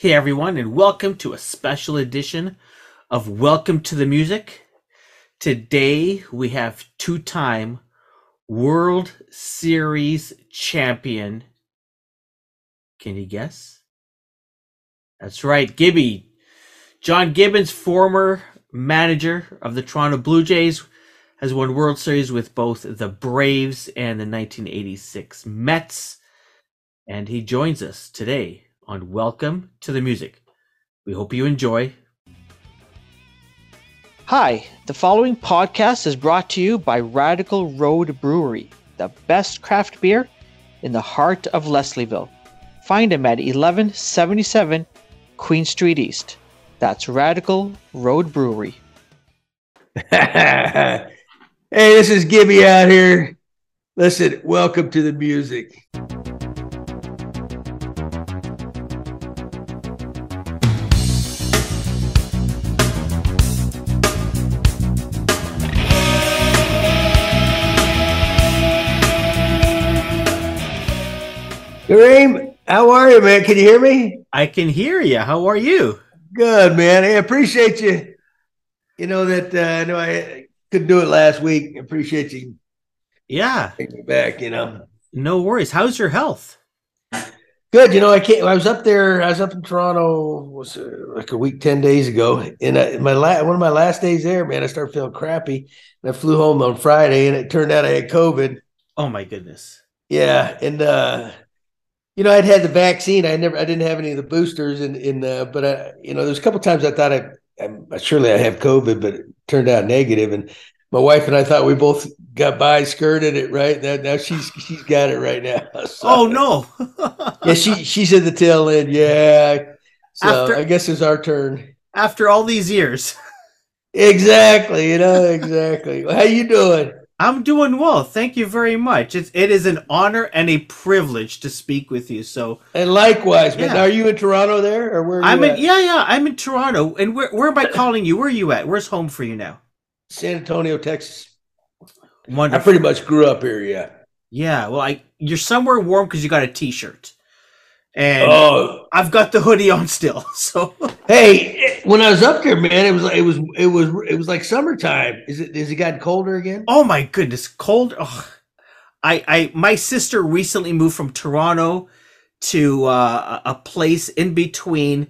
Hey everyone, and welcome to a special edition of Welcome to the Music. Today we have two time World Series champion. Can you guess? That's right, Gibby. John Gibbons, former manager of the Toronto Blue Jays, has won World Series with both the Braves and the 1986 Mets. And he joins us today on Welcome to the Music. We hope you enjoy. Hi, the following podcast is brought to you by Radical Road Brewery, the best craft beer in the heart of Leslieville. Find them at 1177 Queen Street East. That's Radical Road Brewery. hey, this is Gibby out here. Listen, welcome to the music. You, man? Can you hear me? I can hear you. How are you? Good, man. I appreciate you. You know that uh, I know I couldn't do it last week. I appreciate you Yeah, taking me back. You know, no worries. How's your health? good. You know, I came. I was up there. I was up in Toronto. Was uh, like a week, ten days ago. And I, my la- one of my last days there, man, I started feeling crappy. And I flew home on Friday, and it turned out I had COVID. Oh my goodness. Yeah, and uh, you know, I'd had the vaccine. I never, I didn't have any of the boosters, and in, uh, but I, you know, there's a couple times I thought I, I, surely I have COVID, but it turned out negative. And my wife and I thought we both got by, skirted it right. Now, now she's she's got it right now. So, Oh no. yeah, she she's in the tail end. Yeah, so After- I guess it's our turn. After all these years. Exactly. You know exactly. How you doing? I'm doing well. Thank you very much. It's it is an honor and a privilege to speak with you. So And likewise, man. Are you in Toronto there, or where? Are you I'm in at? yeah, yeah, I'm in Toronto. And where where am I calling you? Where are you at? Where's home for you now? San Antonio, Texas. Wonderful. I pretty much grew up here. Yeah. Yeah, well I you're somewhere warm because you got a t shirt. And Oh, I've got the hoodie on still. So hey! When I was up there, man, it was it was it was it was like summertime. Is it? Is it gotten colder again? Oh my goodness, cold. Ugh. I, I, my sister recently moved from Toronto to uh, a a place in between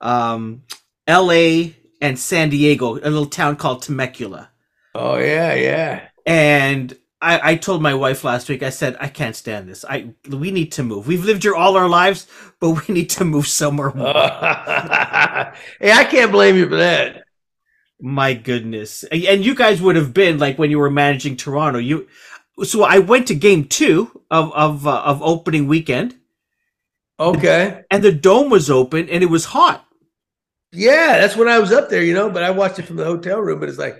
um, L.A. and San Diego, a little town called Temecula. Oh yeah, yeah. And I, I told my wife last week. I said I can't stand this. I we need to move. We've lived here all our lives, but we need to move somewhere more. hey, I can't blame you for that. My goodness. And you guys would have been like when you were managing Toronto. You so I went to game 2 of of uh, of opening weekend Okay. and the dome was open and it was hot. Yeah, that's when I was up there, you know. But I watched it from the hotel room. But it's like,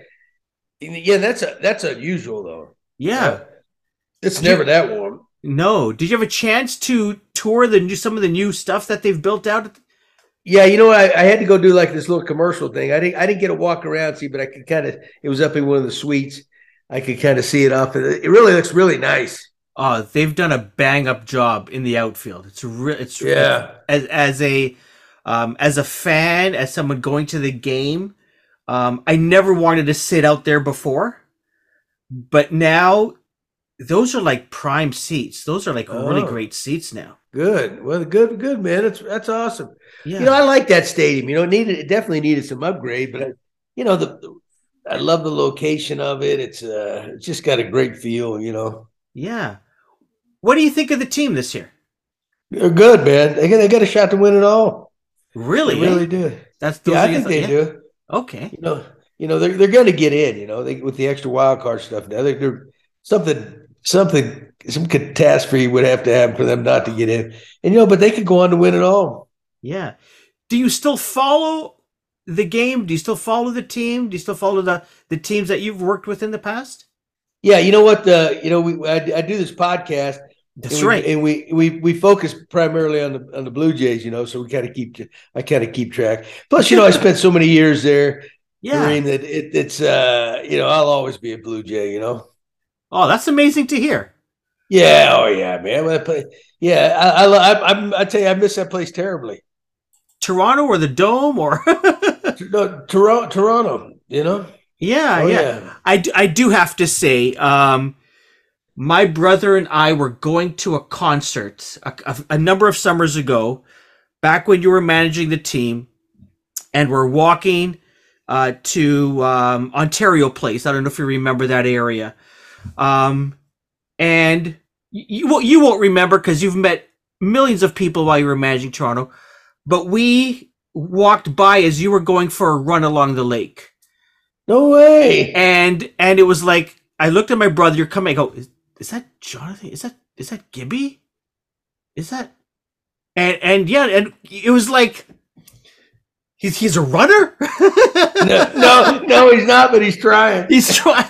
yeah, that's a that's unusual though. Yeah. it's never that warm. No. Did you have a chance to tour the new some of the new stuff that they've built out? Yeah, you know, I, I had to go do like this little commercial thing. I didn't I didn't get a walk around see, but I could kind of. It was up in one of the suites. I could kind of see it off. It it really looks really nice. Oh, they've done a bang up job in the outfield. It's re- it's Yeah. as as a um, as a fan, as someone going to the game, um, I never wanted to sit out there before, but now those are like prime seats. Those are like really Oh. great seats now. Good. Well, good, good, man. That's that's awesome. Yeah, You know, I like that stadium. You know, it needed it definitely needed some upgrade, but I, you know, the I love the location of it. It's uh, it's just got a great feel. You know, yeah. What do you think of the team this year? they're good, man. They got they got a shot to win it all. Really, They really eh? do. That's Yeah, I think they yeah? do. Okay, You know, you know, they're they're going to get in. You know, they with the extra wild card stuff now. They're, they're something something some catastrophe would have to happen for them not to get in. And you know, but they could go on to win it all. yeah. Do you still follow the game? Do you still follow the team? Do you still follow the the teams that you've worked with in the past? Yeah, you know what? The you know we I, I do this podcast. That's and we, right. And we we we focus primarily on the on the Blue Jays, you know. So we kind of keep I kind of keep track. Plus, you know, I spent so many years there, yeah. Kareem, that it, it's uh you know I'll always be a Blue Jay, you know. Oh, that's amazing to hear. Yeah, oh yeah, man. When I play, yeah, I I, I I tell you, I miss that place terribly. Toronto or the Dome or no, Toronto, Toronto. You know. Yeah, Oh, yeah. yeah. I, do, I do have to say, um, my brother and I were going to a concert a, a, a number of summers ago, back when you were managing the team, and we're walking uh, to um, Ontario Place. I don't know if you remember that area. Um, and you, you, won't- you won't remember because you've met millions of people while you were managing Toronto, but we walked by as you were going for a run along the lake No way. and and it was like I looked at my brother. You're coming. I go, is, is that Jonathan? Is that is that Gibby? Is that? And and yeah, and it was like he's he's a runner. No, no, no, he's not, but he's trying. he's trying.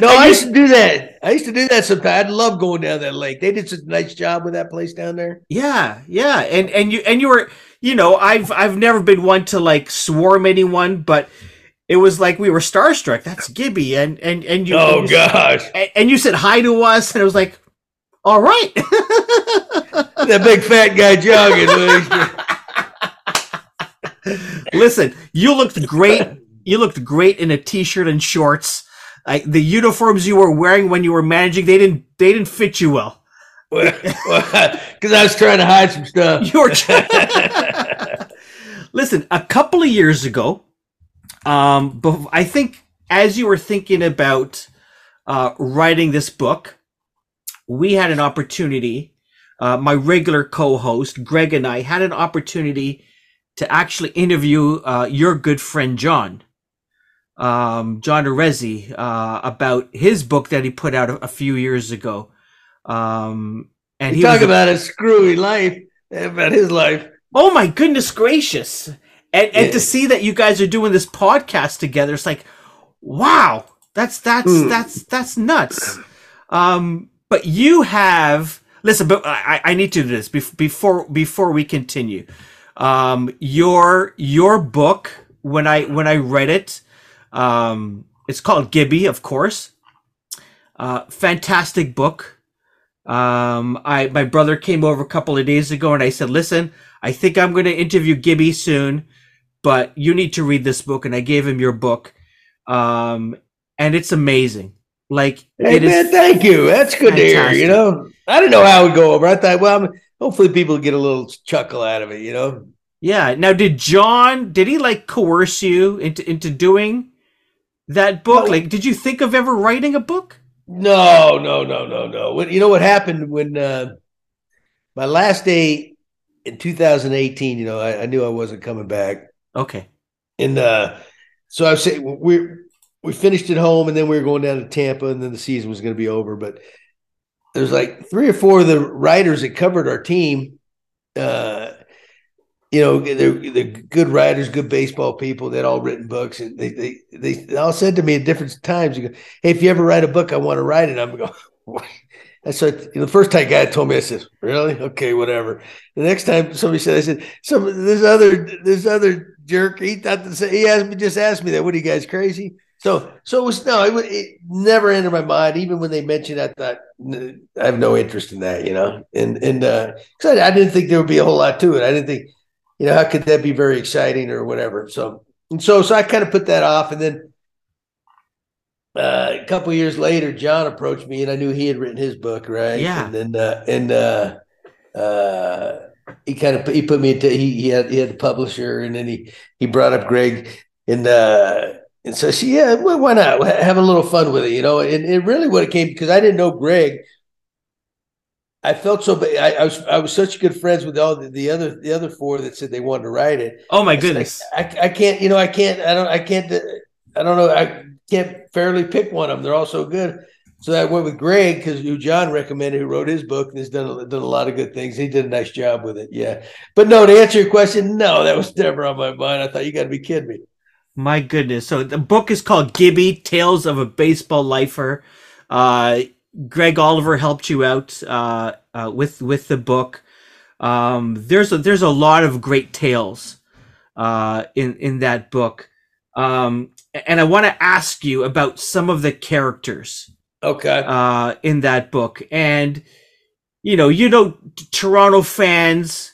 No, And I used to do that. I used to do that sometimes. I love going down that lake. They did such a nice job with that place down there. Yeah, yeah, and and you and you were, you know, I've I've never been one to like swarm anyone, but it was like we were starstruck. That's Gibby, and and and you. Oh and you- gosh, And, and you said hi to us, and it was like, all right. that big fat guy jogging. Listen, you looked great. You looked great in a t-shirt and shorts. I, the uniforms you were wearing when you were managing, they didn't they didn't fit you well. Because I was trying to hide some stuff. You were Listen, a couple of years ago, um, I think as you were thinking about uh, writing this book, we had an opportunity. Uh, my regular co-host Greg and I had an opportunity to actually interview uh, your good friend John, um, John Arezzi, uh, about his book that he put out a, a few years ago. Um, and You he talk about a screwy life, about his life. Oh my goodness gracious. And and Yeah. to see that you guys are doing this podcast together, it's like, wow, that's that's Hmm. that's that's nuts. Um, but you have listen, but I, I need to do this bef- before before we continue. Um, your your book when I when I read it, um, it's called Gibby, of course. Uh, fantastic book. Um, I my brother came over a couple of days ago, and I said, "Listen, I think I'm going to interview Gibby soon, but you need to read this book." And I gave him your book, um, and it's amazing. Like Hey it is man, thank you. That's good to hear. You know, I didn't know how it would go over. I thought, well, I'm, hopefully people get a little chuckle out of it. You know, Yeah. Now, did John? Did he like coerce you into into doing that book? Like, did you think of ever writing a book? no, no, no, no, no. You know what happened when uh, my last day in 2018? You know, I, I knew I wasn't coming back. Okay. And uh, so I was saying we we finished at home, and then we were going down to Tampa, and then the season was going to be over. But there's like three or four of the writers that covered our team. Uh, you know, they're, they're good writers, good baseball people. They'd all written books, and they they they, all said to me at different times, "You go, hey, if you ever write a book, I want to write it." I'm going. And so the first time guy told me, I said, "Really? Okay, whatever." The next time somebody said, "I said, some this other this other jerk, he thought the same, he asked me just asked me that. What are you guys crazy?" So so it was no, it, it never entered my mind. Even when they mentioned, I thought I have no interest in that, you know. And and because I, I didn't think there would be a whole lot to it. I didn't think, you know, how could that be very exciting or whatever. So and so so I kind of put that off, and then. Uh, a couple years later, John approached me, and I knew he had written his book, right? Yeah. And then, uh, and uh, uh, he kind of he put me into he he had he had a publisher, and then he he brought up Greg, and uh, and so she yeah, why why not have a little fun with it, you know? And, it really, what it came because I didn't know Greg. I felt so. ba- I, I was I was such good friends with all the, the other the other four that said they wanted to write it. Oh my I goodness. I, I can't, you know, I can't, I don't, I can't, uh, I don't know, I can't fairly pick one of them. They're all so good. So I went with Greg because who John recommended, who wrote his book and has done a- done a lot of good things. He did a nice job with it. Yeah, but no, to answer your question, no, that was never on my mind. I thought you got to be kidding me. My goodness. So the book is called Gibby Tales of a Baseball Lifer. Uh, Greg Oliver helped you out uh, uh, with with the book. Um, there's a, there's a lot of great tales uh, in in that book, um, and I want to ask you about some of the characters Okay. uh, in that book. And you know, you know, Toronto fans,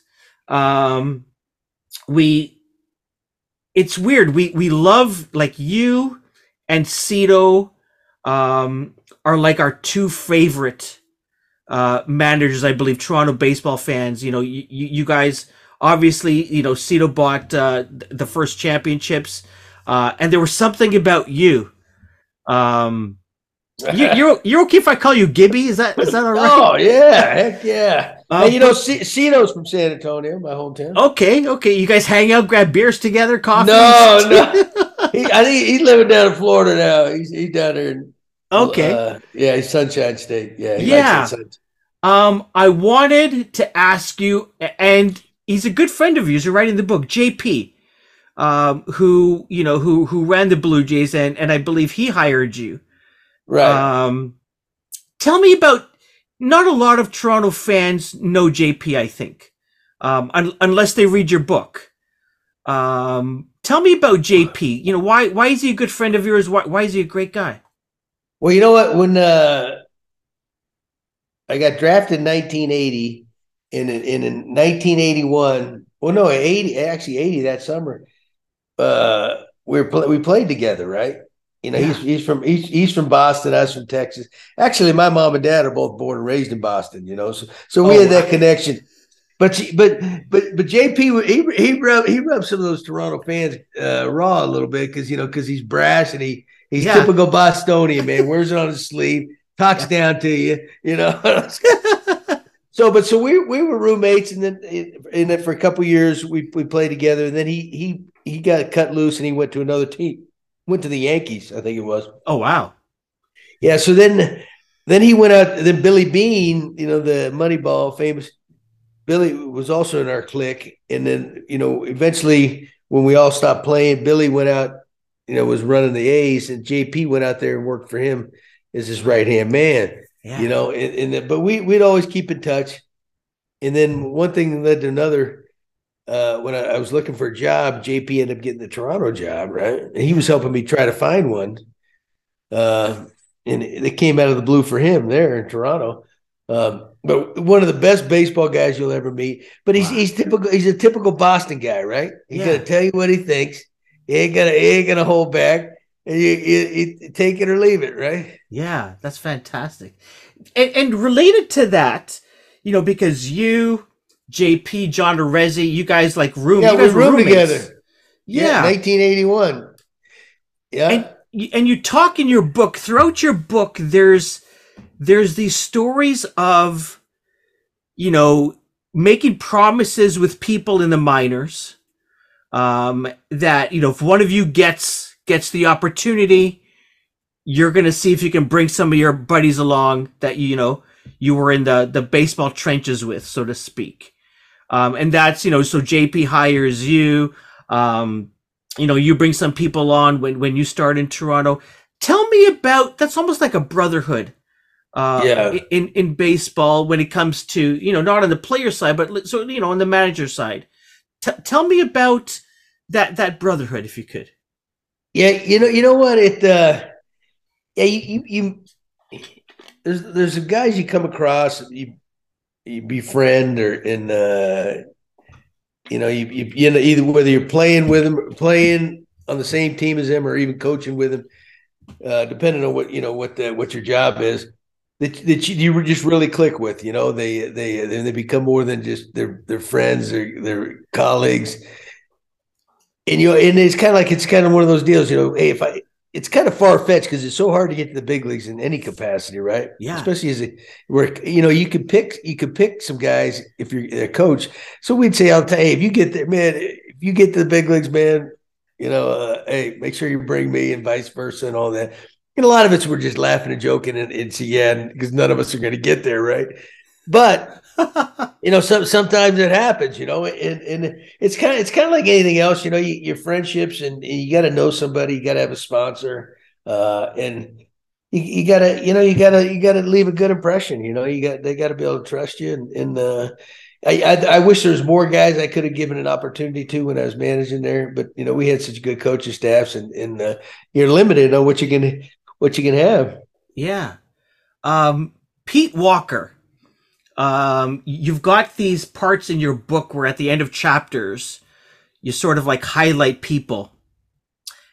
um, we it's weird. We we love like you and Cito um, are like our two favorite uh, managers, I believe. Toronto baseball fans. You know, you, you guys obviously, you know, Cito bought uh, the first championships, uh, and there was something about you. Um, you, you're you're okay if I call you Gibby? Is that is that all right? Oh yeah, heck yeah. Uh, hey, you know, C- Cito's from San Antonio, my hometown. Okay, okay. You guys hang out, grab beers together, coffee. No, no. he, I think he's living down in Florida now. He's he's down there. In, okay. Uh, yeah, he's Sunshine State. Yeah. yeah. Um, I wanted to ask you, and he's a good friend of yours. You're writing the book, JP, um, who you know who who ran the Blue Jays, and and I believe he hired you. Right. Um, tell me about. Not a lot of Toronto fans know JP. I think, um, un- unless they read your book. Um, tell me about JP. You know why? Why is he a good friend of yours? Why? Why is he a great guy? Well, you know what? When uh, I got drafted in 1980, and in, in, in 1981, well, no, 80, actually 80 that summer, uh, we were we played together, right? You know, yeah. he's he's from he's, he's from Boston, I was from Texas. Actually, my mom and dad are both born and raised in Boston. You know, so so we oh, had that connection. But but but but JP he he rubbed he rubbed some of those Toronto fans uh, raw a little bit because you know because he's brash and he he's yeah. typical Bostonian man wears it on his sleeve talks yeah. down to you you know so but so we we were roommates and then and then for a couple years we we played together and then he he he got cut loose and he went to another team went to the Yankees, I think it was. Oh wow. Yeah. So then then he went out. Then Billy Beane, you know, the Moneyball famous Billy was also in our clique. And then, you know, eventually when we all stopped playing, Billy went out, you know, was running the A's and JP went out there and worked for him as his right hand man. Yeah. You know, and, and but we we'd always keep in touch. And then one thing led to another uh, when I, I, was looking for a job, JP ended up getting the Toronto job, right? And he was helping me try to find one. Uh, and it came out of the blue for him there in Toronto. Um, but one of the best baseball guys you'll ever meet. But he's wow. he's typical. He's a typical Boston guy, right? He's yeah. gonna tell you what he thinks. He ain't gonna he ain't gonna hold back. And you, you, you take it or leave it, right? Yeah, that's fantastic. And, and related to that, you know, because you JP, John Arezzi, you guys like room. Yeah, we room together. Yeah. yeah, 1981. Yeah, and, and you talk in your book throughout your book. There's there's these stories of, you know, making promises with people in the minors. Um, that you know, if one of you gets gets the opportunity, you're gonna see if you can bring some of your buddies along that you know you were in the the baseball trenches with, so to speak. Um, and that's, you know, so JP hires you. Um, you know, you bring some people on when, when you start in Toronto. Tell me about that's almost like a brotherhood. Uh, yeah. in, in baseball when it comes to, you know, not on the player side, but so, you know, on the manager side. T- tell me about that, that brotherhood, if you could. Yeah. You know, you know what? It, uh, yeah, you, you, you there's, there's guys you come across, you, you befriend or in uh you know you, you you know either whether you're playing with them playing on the same team as them or even coaching with them uh depending on what you know what the, what your job is that, that you, you just really click with you know they they they become more than just their their friends or their colleagues. And you know and it's kind of like it's kind of one of those deals you know hey if i it's kind of far fetched because it's so hard to get to the big leagues in any capacity, right? Yeah. Especially as a where you know you could pick you could pick some guys if you're a coach. So we'd say, "I'll tell you, if you get there, man, if you get to the big leagues, man, you know, uh, hey, make sure you bring me and vice versa and all that." And a lot of us were just laughing and joking and, and yeah, because none of us are going to get there, right? But you know, some sometimes it happens, you know, and, and it's kind of it's kind of like anything else, you know, you, your friendships and, you got to know somebody, you got to have a sponsor, uh, and you, you gotta, you know, you gotta you gotta leave a good impression, you know, you got they got to be able to trust you, and, and uh, I, I, I wish there was more guys I could have given an opportunity to when I was managing there, but you know, we had such good coaching staffs, and and uh, you're limited on what you can what you can have. Yeah, um, Pete Walker um, you've got these parts in your book where at the end of chapters, you sort of like highlight people.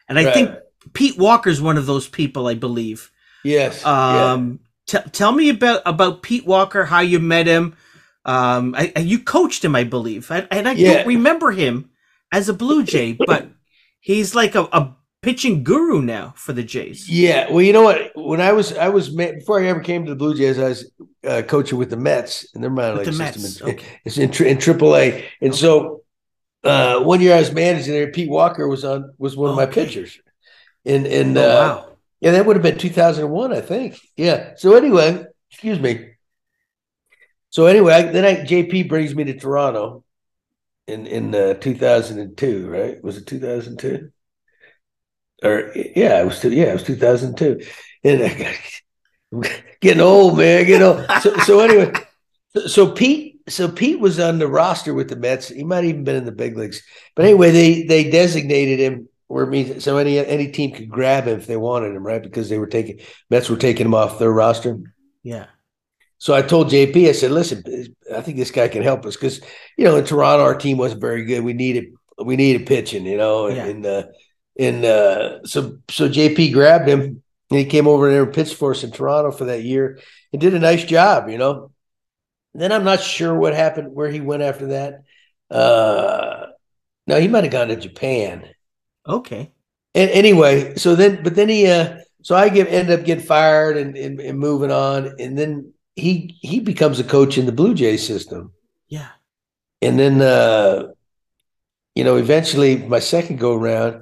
And I Right. think Pete Walker's one of those people, I believe. Yes. yeah. Um, t- tell me about about Pete Walker, how you met him. Um, I, I- you coached him, I believe, I, and I Yeah. don't remember him as a Blue Jay, but he's like a, a pitching guru now for the Jays. Yeah, well, you know what? When I was, I was before I ever came to the Blue Jays, I was uh, coaching with the Mets in their minor league system. Mets, in, okay. It's in, in AAA, and so uh, one year I was managing there. Pete Walker was on was one of my pitchers, and and Oh, uh, wow. yeah, that would have been 2001, I think. Yeah. So anyway, excuse me. So anyway, I, then I, JP brings me to Toronto in in uh, 2002, right? Was it 2002? Or yeah, it was two, yeah, it was 2002. And I got, getting old, man, getting old. So, so anyway, so, Pete, so Pete was on the roster with the Mets. He might have even been in the big leagues. But anyway, they they designated him where means so any any team could grab him if they wanted him, right? Because they were taking Mets were taking him off their roster. Yeah. So I told JP, I said, listen, I think this guy can help us because you know in Toronto our team wasn't very good. We needed we needed pitching, you know, Yeah. and uh, and uh, so so JP grabbed him and he came over there and pitched for us in Toronto for that year and did a nice job, you know. Then I'm not sure what happened where he went after that. Uh, no, he might have gone to Japan. Okay. And anyway, so then, but then he, uh, so I get end up getting fired and, and, and moving on, and then he he becomes a coach in the Blue Jay system, Yeah. and then uh, you know eventually my second go around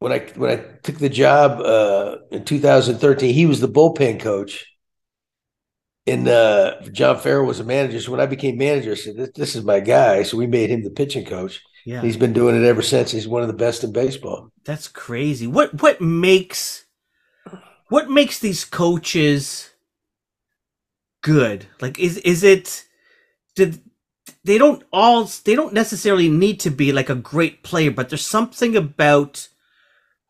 when I when I took the job uh, in 2013, he was the bullpen coach, and uh, John Farrell was a manager. So when I became manager, I said this, this is my guy. So we made him the pitching coach. Yeah. He's been doing it ever since. He's one of the best in baseball. That's crazy. What what makes what makes these coaches good? Like is is it did they don't all they don't necessarily need to be like a great player, but there's something about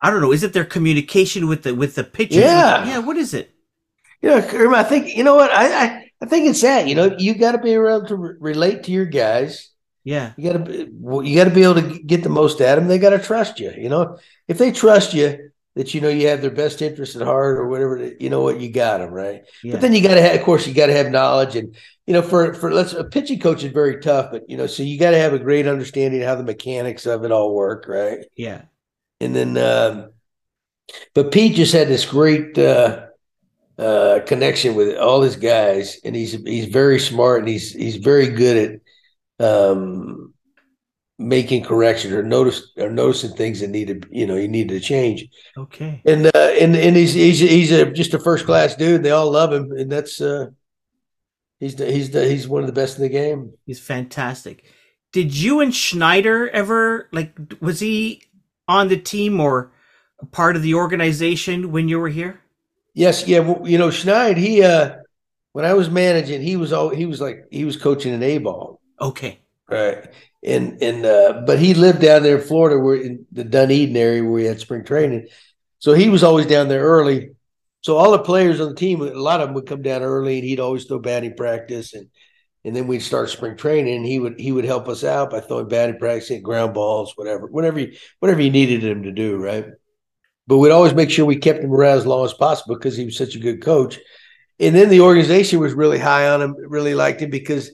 I don't know, is it their communication with the with the pitchers? Yeah. Yeah, what is it? Yeah, Kerm, I think you know what I I, I think it's that you know you got to be able to re- relate to your guys. Yeah. You got to well, you got to be able to get the most out of them. They got to trust you. You know, if they trust you that you know you have their best interest at heart or whatever, you know what you got them right. Yeah. But then you got to have, of course, you got to have knowledge and you know for for let's a pitching coach is very tough, but you know so you got to have a great understanding of how the mechanics of it all work, right? yeah. And then um, but Pete just had this great uh, uh, connection with all his guys, and he's he's very smart and he's he's very good at um, making corrections or notice or noticing things that needed you know you needed to change. Okay. And uh, and and he's he's he's a, just a first class dude. They all love him, and that's uh, he's the, he's the, he's one of the best in the game. He's fantastic. Did you and Schneider ever like was he on the team or a part of the organization when you were here? Yes, yeah. well, You know, Schneid, he uh when I was managing, he was all he was like he was coaching an A ball. Okay. Right. And and uh but he lived down there in Florida where in the Dunedin area where we had spring training. So he was always down there early. So all the players on the team, a lot of them would come down early and he'd always throw batting practice and and then we'd start spring training and he would he would help us out by throwing batting practice, hitting ground balls, whatever, whatever you, whatever you needed him to do, right? But we'd always make sure we kept him around as long as possible because he was such a good coach. And then the organization was really high on him, really liked him because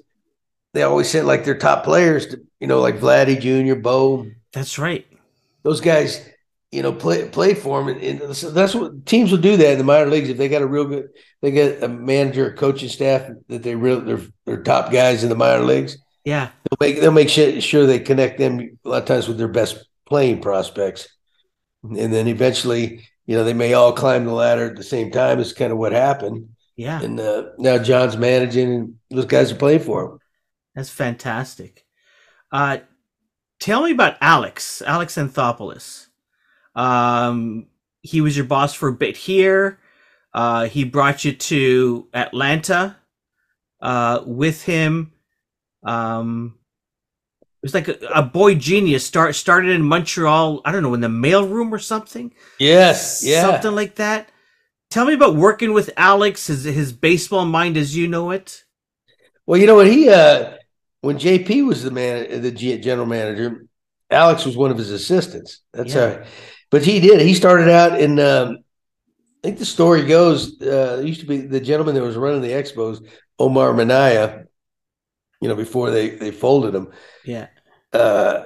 they always sent like their top players to, you know, like Vladdy Jr., Bo, That's right. those guys, you know, play played for him. And, and so that's what teams will do that in the minor leagues. If they got a real good, they get a manager, a coaching staff that they real they're, they're top guys in the minor leagues. Yeah. They'll make they'll make sure, sure they connect them a lot of times with their best playing prospects, and then eventually, you know, they may all climb the ladder at the same time. Is kind of what happened. Yeah. And uh, now John's managing, and those guys are playing for him. That's fantastic. Uh, tell me about Alex, Alex Anthopoulos. Um, he was your boss for a bit here. Uh, he brought you to Atlanta uh, with him. Um, it was like a, a boy genius. Start started in Montreal. I don't know in the mailroom or something. Yes, yeah. something like that. Tell me about working with Alex. His his baseball mind as you know it. Well, you know what he uh when JP was the man, the general manager, Alex was one of his assistants. That's Yeah. But he did. He started out in. Um, I think the story goes. Uh, used to be the gentleman that was running the expos, Omar Minaya. You know, before they they folded him. Yeah. uh,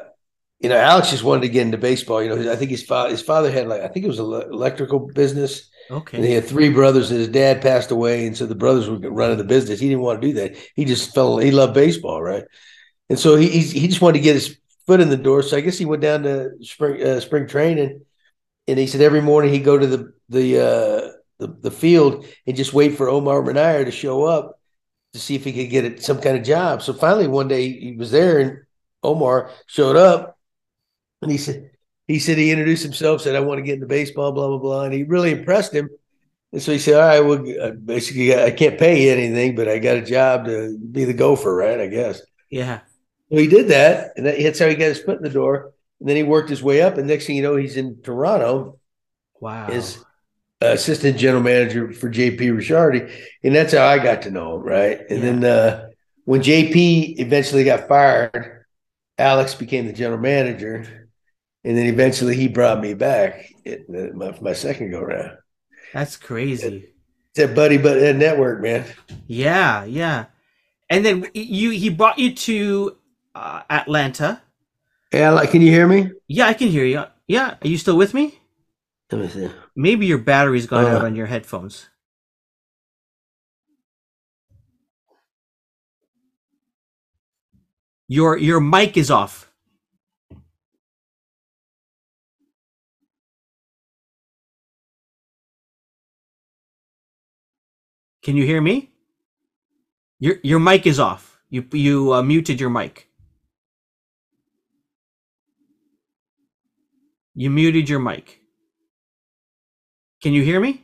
you know, Alex just wanted to get into baseball. You know, I think his father, his father had like, I think it was an electrical business, Okay. and he had three brothers, and his dad passed away, and so the brothers were running the business. He didn't want to do that. He just fell. He loved baseball, right? And so he he just wanted to get his foot in the door. So I guess he went down to spring uh, spring training, and he said every morning he'd go to the the uh, the, the field and just wait for Omar Minaya to show up to see if he could get it, some kind of job. So finally, one day he was there, and Omar showed up, and he said he said he introduced himself, said I want to get into baseball, blah blah blah, and he really impressed him. And so he said, "All right, well, basically, I can't pay you anything, but I got a job to be the gopher, right? I guess." Yeah. So he did that, and that, that's how he got his foot in the door. And then he worked his way up, and next thing you know, he's in Toronto Wow. as assistant general manager for JP Ricciardi, and that's how I got to know him, right? And Yeah. then uh, when JP eventually got fired, Alex became the general manager, and then eventually he brought me back at the, my, my second go round. That's crazy. It's that buddy, but that network, man. Yeah, yeah. And then you he brought you to uh, Atlanta. Yeah, like, can you hear me? Yeah, I can hear you. Yeah, are you still with me? Let me see. Maybe your battery's gone out Uh. on your headphones. Your your mic is off. Can you hear me? Your your mic is off. You you uh, muted your mic. You muted your mic. Can you hear me?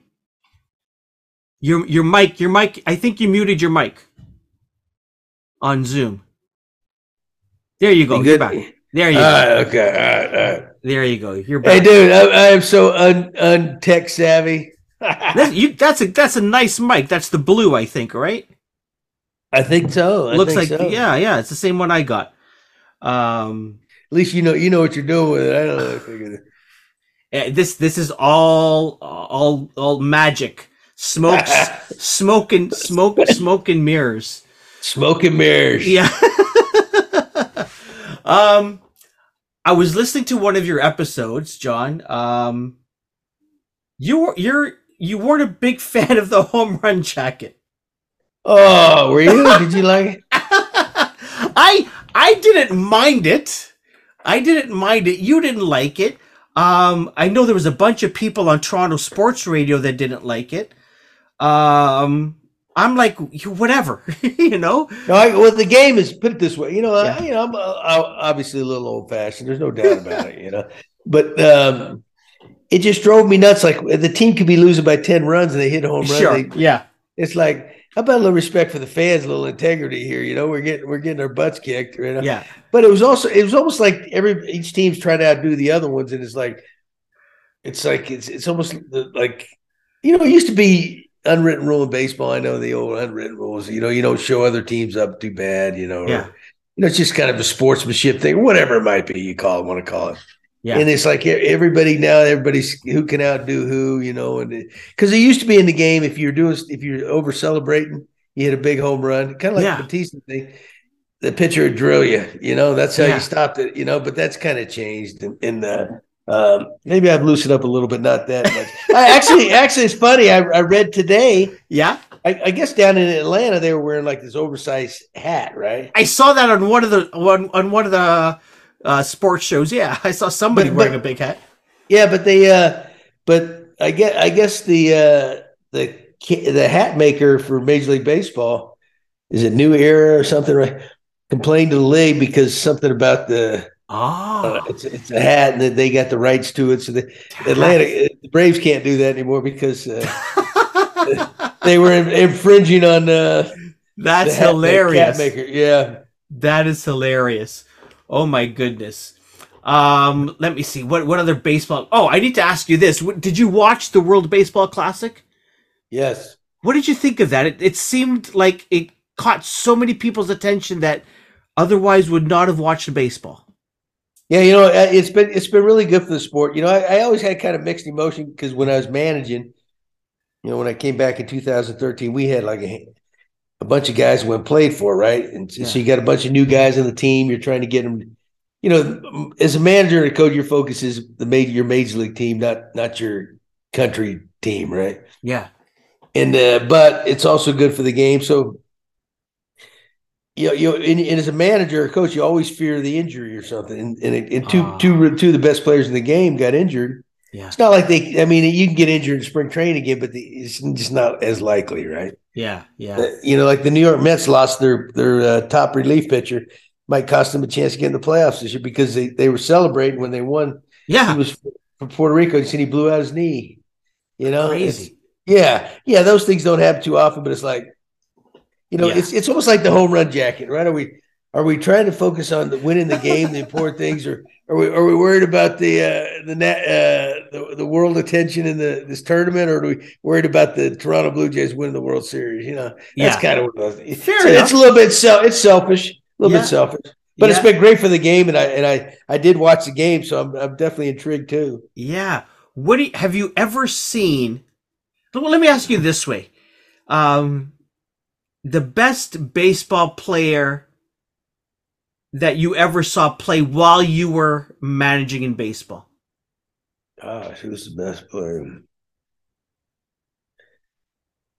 Your your mic, your mic. I think you muted your mic on Zoom. There you go. You You're back. There you All go. okay, all right, all right. There you go. You're back. Hey, dude, I, I am so un, un tech savvy. That's, you, that's a that's a nice mic. That's the blue, I think, right? I think so. I Looks think like so. yeah, yeah. It's the same one I got. Um, least you know you know what you're doing with it. I don't know. if I could- this this is all all all magic. Smokes, smoke and smoke, smoke and mirrors. Smoke and mirrors. Yeah. um, I was listening to one of your episodes, John. Um, you were you're you weren't a big fan of the home run jacket. Oh, were you? Did you like it? I I didn't mind it. I didn't mind it. You didn't like it. Um, I know there was a bunch of people on Toronto Sports Radio that didn't like it. Um, I'm like, whatever, you know. No, I, well, the game is put it this way. You know, Yeah. I, you know, I'm uh, obviously a little old fashioned. There's no doubt about it. You know, but um, it just drove me nuts. Like the team could be losing by ten runs and they hit a home run. Sure, They, yeah, it's like how about a little respect for the fans, a little integrity here. You know, we're getting we're getting our butts kicked. You know? yeah, But it was also it was almost like every each team's trying to outdo the other ones, and it's like it's like it's it's almost like you know it used to be unwritten rule in baseball. I know the old unwritten rules. You know, you don't show other teams up too bad. You know, or, Yeah. you know, it's just kind of a sportsmanship thing, whatever it might be. You call it, want to call it. Yeah, And it's like everybody now, everybody's who can outdo who, you know, and because it used to be in the game, if you're doing, if you're over celebrating, you hit a big home run, kind of like Yeah. the Bautista thing. The pitcher would drill you, you know. That's how Yeah. you stopped it, you know. But that's kind of changed in, in the. Um, maybe I've loosened up a little, but not that much. I actually, actually, it's funny. I, I read today. yeah. I, I guess down in Atlanta, they were wearing like this oversized hat, right? I saw that on one of the one on one of the uh, sports shows. Yeah, I saw somebody But- wearing but- a big hat. Yeah, but they uh but I get I guess the uh the the hat maker for Major League Baseball is it New Era or something right complained to the league because something about the uh, Oh, it's it's a hat and that they got the rights to it so the Atlanta uh, the Braves can't do that anymore because uh, they were infringing on uh That's the hat, hilarious. hat maker yeah That is hilarious. Oh my goodness. Um, let me see. What what other baseball? Oh, I need to ask you this. Did you watch the World Baseball Classic? yes What did you think of that? It, it seemed like it caught so many people's attention that otherwise would not have watched baseball. Yeah, you know, uh, it's been it's been really good for the sport. You know, I, I always had kind of mixed emotion because when I was managing, you know, when I came back in 2013, we had like a, a bunch of guys went played for, right? And so, Yeah. so you got a bunch of new guys on the team. You're trying to get them. You know, as a manager and a coach, your focus is the major your major league team, not not your country team, right? Yeah. and uh, but it's also good for the game. So, you know, you know, and, and as a manager or coach, you always fear the injury or something. And, and, it- and two, Ah. two, two of the best players in the game got injured. Yeah. It's not like they. I mean, you can get injured in spring training again, but the, it's just not as likely, right? Yeah. Yeah. Uh, you know, like the New York Mets lost their their uh, top relief pitcher, might cost them a chance to get in the playoffs this year because they, they were celebrating when they won. He Yeah. was from Puerto Rico, and see he blew out his knee. You know, Crazy. yeah, yeah, those things don't happen too often, but it's like, you know, Yeah. it's it's almost like the home run jacket, right? Are we are we trying to focus on the winning the game, the important things, or are we are we worried about the uh, the net uh, the the world attention in the this tournament, or are we worried about the Toronto Blue Jays winning the World Series? You know, that's Yeah. kind of what those. It's, Fair so enough. it's a little bit self. It's selfish, a little Yeah. bit selfish, but it's been great for the game, and I and I I did watch the game, so I'm I'm definitely intrigued too. Yeah. What do you, have you ever seen? Well, let me ask you this way: um, the best baseball player that you ever saw play while you were managing in baseball? Gosh, who's the best player?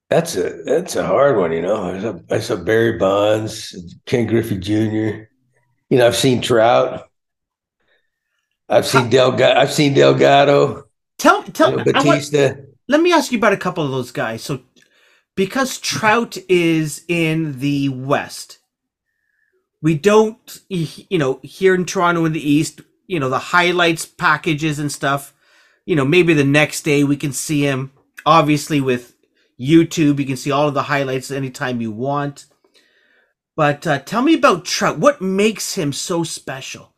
That's a that's a hard one, you know. I saw, I saw Barry Bonds, Ken Griffey Jr. You know, I've seen Trout. I've seen Delgado. I've seen Delgado. Tell tell you know, I want- Bautista. let me ask you about a couple of those guys. So, because Trout is in the West, we don't, you know, here in Toronto in the East, you know, the highlights packages and stuff. You know, maybe the next day we can see him. Obviously, with YouTube, you can see all of the highlights anytime you want. But uh, tell me about Trout. What makes him so special?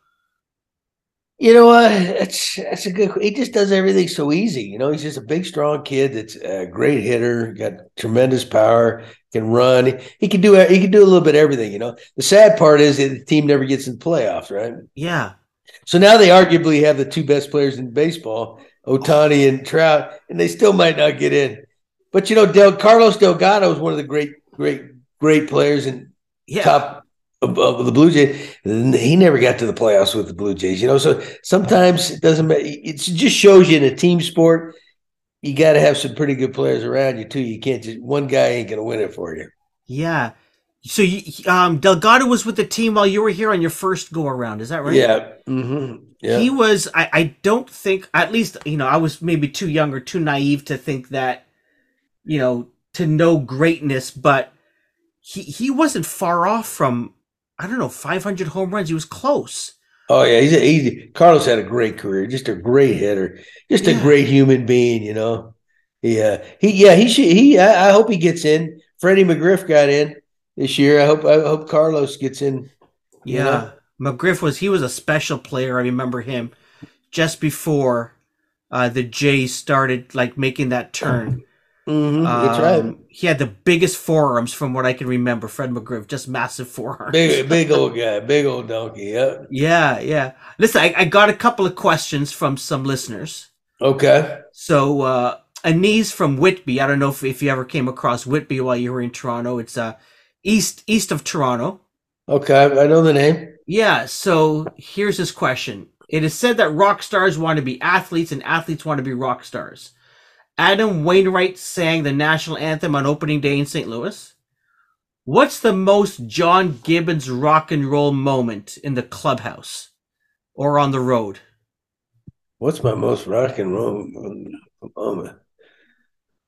You know what? it's that's a good. He just does everything so easy. You know, he's just a big, strong kid that's a great hitter, got tremendous power, can run. He can do he can do a little bit of everything. You know, the sad part is that the team never gets in the playoffs, right? Yeah, So now they arguably have the two best players in baseball, Ohtani and Trout, and they still might not get in. But you know, Del Carlos Delgado is one of the great, great, great players and yeah, top of, of the Blue Jays. He never got to the playoffs with the Blue Jays, you know. So sometimes it doesn't matter. It just shows you in a team sport, you got to have some pretty good players around you too. You can't just one guy ain't to win it for you. yeah. So, you, um, Delgado was with the team while you were here on your first go around. Is that right? Yeah, hmm yeah. He was. I, I don't think. At least you know. I was maybe too young or too naive to think that. You know, to know greatness, but he he wasn't far off from. I don't know, 500 home runs. He was close. Oh yeah, he's, a, he's Carlos had a great career, just a great hitter, just a Yeah. great human being. You know, yeah, he yeah he should he. I, I hope he gets in. Freddie McGriff got in this year. I hope I hope Carlos gets in. Yeah, know? McGriff was. He was a special player. I remember him just before uh, the Jays started like making that turn. Mhm, that's right. Um, He had the biggest forearms from what I can remember. Fred McGriff, just massive forearms. Big big old guy, big old donkey. Yeah. Yeah, yeah. Listen, I, I got a couple of questions from some listeners. Okay. So, uh, Aneez from Whitby. I don't know if, if you ever came across Whitby while you were in Toronto. It's uh, east east of Toronto. Okay. I know the name. Yeah. So here's his question. It is said that rock stars want to be athletes and athletes want to be rock stars. Adam Wainwright sang the national anthem on opening day in St. Louis. What's the most John Gibbons rock and roll moment in the clubhouse or on the road? What's my most rock and roll moment?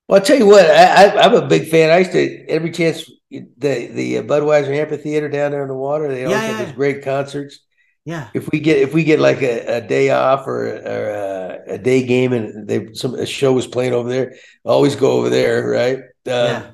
Well, I'll tell you what. I, I, I'm a big fan. I used to every chance the the uh, Budweiser Amphitheater down there in the water. They always Yeah, have yeah. these great concerts. Yeah. if we get if we get like a, a day off or, or a, a day game and they some a show was playing over there, always go over there, right? Uh, Yeah.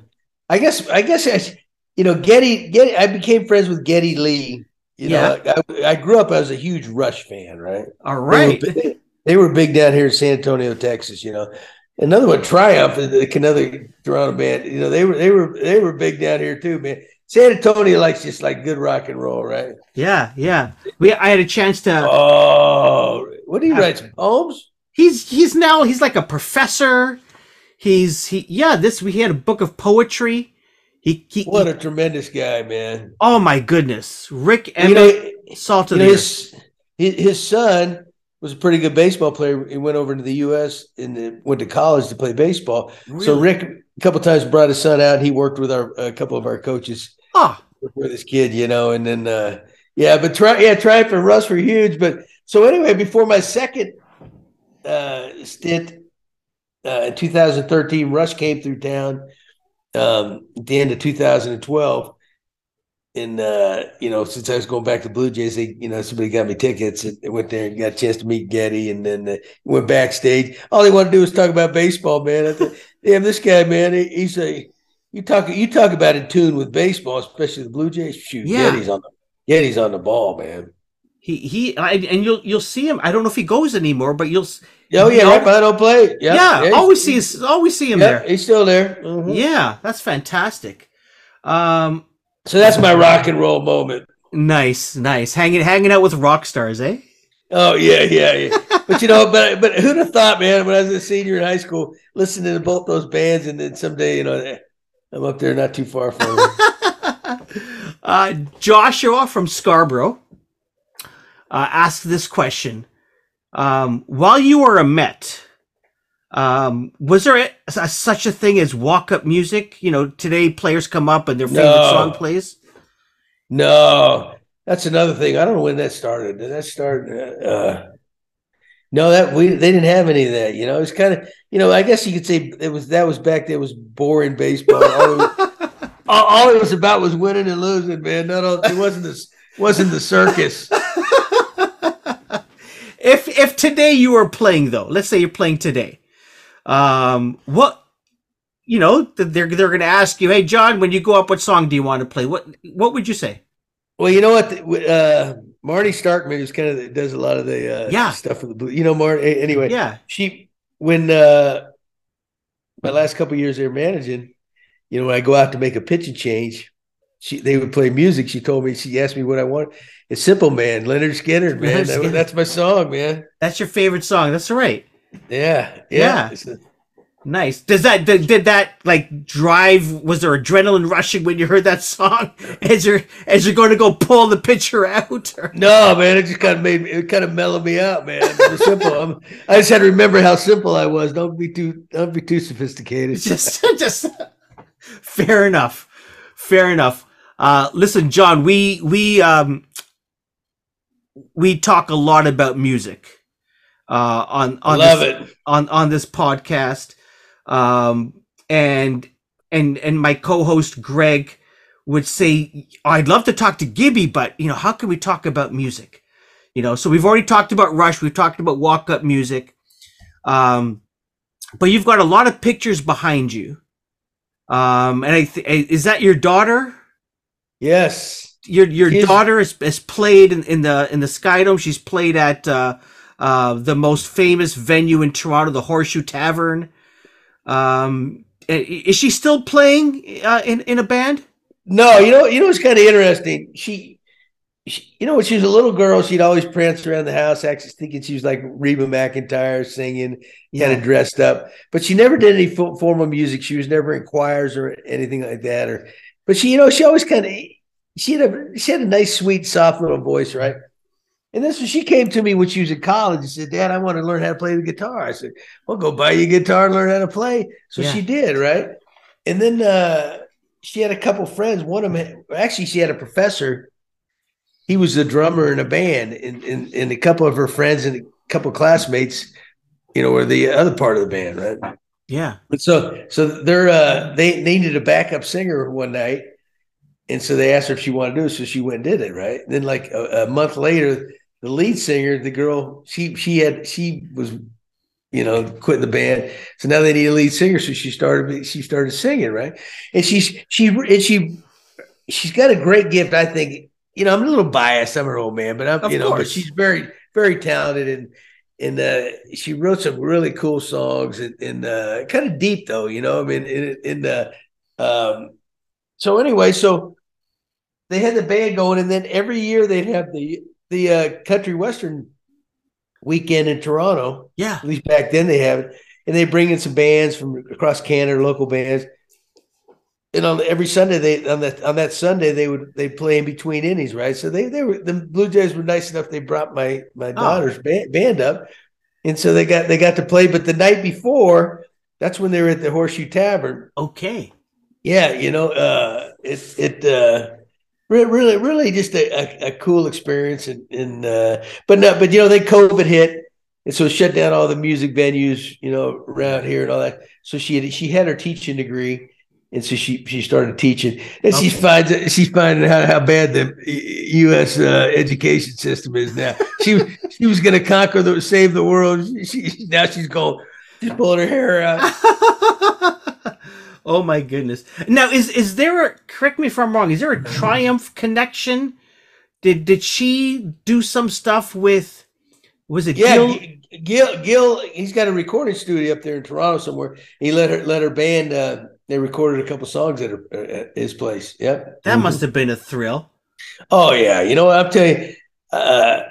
I guess I guess I, you know Geddy Geddy. I became friends with Geddy Lee. You know, I, I grew up as a huge Rush fan, right? All right. They were big- They were big down here in San Antonio, Texas. You know, another one, Triumph, another Toronto band. You know, they were they were they were big down here too, man. San Antonio likes just like good rock and roll, right? Yeah, yeah. We I had a chance to. Oh, what do you write? Poems? He's he's now he's like a professor. He's he yeah. This we had a book of poetry. He he. What he- a tremendous guy, man. oh my goodness, Rik You Emmett, know, salt of the his, his his son was a pretty good baseball player. He went over to the U.S. and went to college to play baseball. So Rik a couple times brought his son out. He worked with our a couple of our coaches Ah, with this kid, you know, and then uh yeah, but try yeah, Triumph and Rush were huge. But so anyway, before my second uh stint uh in 2013, Rush came through town um at the end of 2012. And uh, you know, since I was going back to Blue Jays, they, you know, somebody got me tickets and went there and got a chance to meet Geddy and then uh, went backstage. All they wanted to do was talk about baseball, man. I thought, damn, this guy, man, he, he's a you talk you talk about in tune with baseball, especially the Blue Jays. Shoot, Yeah. Geddy's on the Geddy's on the ball, man. he he I, and you'll you'll see him. I don't know if he goes anymore, but you'll Oh yeah, right behind home plate. Yeah, yeah, he's- always see always see him yeah, there. He's still there. Mhm. Yeah, that's fantastic. Um, So that's my rock and roll moment. nice, nice. Hanging hanging out with rock stars, eh? Oh yeah, yeah, yeah. but you know, but but who'd have thought, man? When I was a senior in high school, listening to both those bands, and then someday, you know, I'm up there, not too far from uh, Joshua from Scarborough uh, asked this question: um, While you were a Met, um, was there a, a- such a thing as walk-up music? You know, today players come up and their favorite No. song plays. No, that's another thing. I don't know when that started. Did that start? Uh, no, that we they didn't have any of that. You know, it's kind of you know. I guess you could say it was that was back there was boring baseball. All it was, all, all it was about was winning and losing, man. Not all, it wasn't this wasn't the circus. if if today you were playing though, let's say you're playing today, um, what you know they're they're going to ask you, hey John, when you go up, what song do you want to play? What what would you say? Well, you know what? Uh, Marty Starkman is kind of does a lot of the uh, Yeah. stuff for the blue. You know, Marty. Anyway, Yeah, she when uh my last couple years there managing, you know, when I go out to make a pitching change, she they would play music. She told me she asked me what I want. It's simple, man. Lynyrd Skynyrd, man. Lynyrd That- that's my song, man. that's your favorite song. That's right. Yeah, yeah. Yeah. Nice. Does that did, did that like drive? Was there adrenaline rushing when you heard that song? As you're as you're going to go pull the picture out? Or? no, man. It just kind of made me. It kind of mellowed me out, man. It was simple. I'm, I just had to remember how simple I was. Don't be too. Don't be too sophisticated. Just just fair enough. Fair enough. Uh, listen, John, we we um we talk a lot about music uh, on on Love this, it. on on this podcast, um, and and and my co-host Greg would say, "I'd love to talk to Gibby, but you know, how can we talk about music? You know, so we've already talked about Rush, we've talked about walk-up music, um, but you've got a lot of pictures behind you, um, and I th- is that your daughter?" Yes. your your daughter has, has played in, in the in the Skydome. She's played at uh, uh, the most famous venue in Toronto, the Horseshoe Tavern. Um, is she still playing uh, in in a band? No, you know, you know, it's kind of interesting. She, she, you know, when she was a little girl, she'd always prance around the house, actually thinking she was like Reba McEntire singing, kind of dressed up. But she never did any fo- formal music. She was never in choirs or anything like that. Or, but she, you know, she always kind of she had a she had a nice, sweet, soft little voice, right? And this was, she came to me when she was in college and said, Dad, I want to learn how to play the guitar. I said, Well, go buy you a guitar and learn how to play. So Yeah. she did, right? And then uh she had a couple friends. One of them actually she had a professor. He was the drummer in a band, and, and, and a couple of her friends and a couple of classmates, you know, were the other part of the band, right? Yeah. But so so they're uh they, they needed a backup singer one night. And so they asked her if she wanted to do it. So she went and did it, right? And then like a, a month later, the lead singer, the girl, she she had she was, you know, quitting the band. So now they need a lead singer. So she started she started singing, right? And she's she and she she's got a great gift, I think. You know, I'm a little biased. I'm her old man, but I'm Of you know, but she's very, very talented and and uh, she wrote some really cool songs and, and uh, kind of deep though, you know. I mean, in in uh, um, so anyway, so they had the band going, and then every year they'd have the the uh, country western weekend in Toronto. Yeah. At least back then they have it, and they bring in some bands from across Canada, local bands. And on every Sunday, they on that on that Sunday they would they play in between innings, right? So they they were the Blue Jays were nice enough. They brought my my daughter's band, band up, and so they got they got to play. But the night before, that's when they were at the Horseshoe Tavern. Okay. Yeah, you know, uh, it it uh, really really just a, a, a cool experience, and, and uh, but no, but you know, then COVID hit, and so shut down all the music venues, you know, around here and all that. So she had, she had her teaching degree. And so she she started teaching, and she Okay. finds she's finding out how bad the U.S. Uh, education system is now. She she was going to conquer the save the world. She, she now she's going she's pulling her hair out. oh my goodness. Now is is there a correct me if I'm wrong, is there a triumph connection? Did did she do some stuff with was it Yeah, Gil? Gil, Gil, he's got a recording studio up there in Toronto somewhere. He let her let her band. Uh, they recorded a couple songs at, her, at his place. Yep. That must have been a thrill. Oh yeah, you know what I'm telling you. Uh,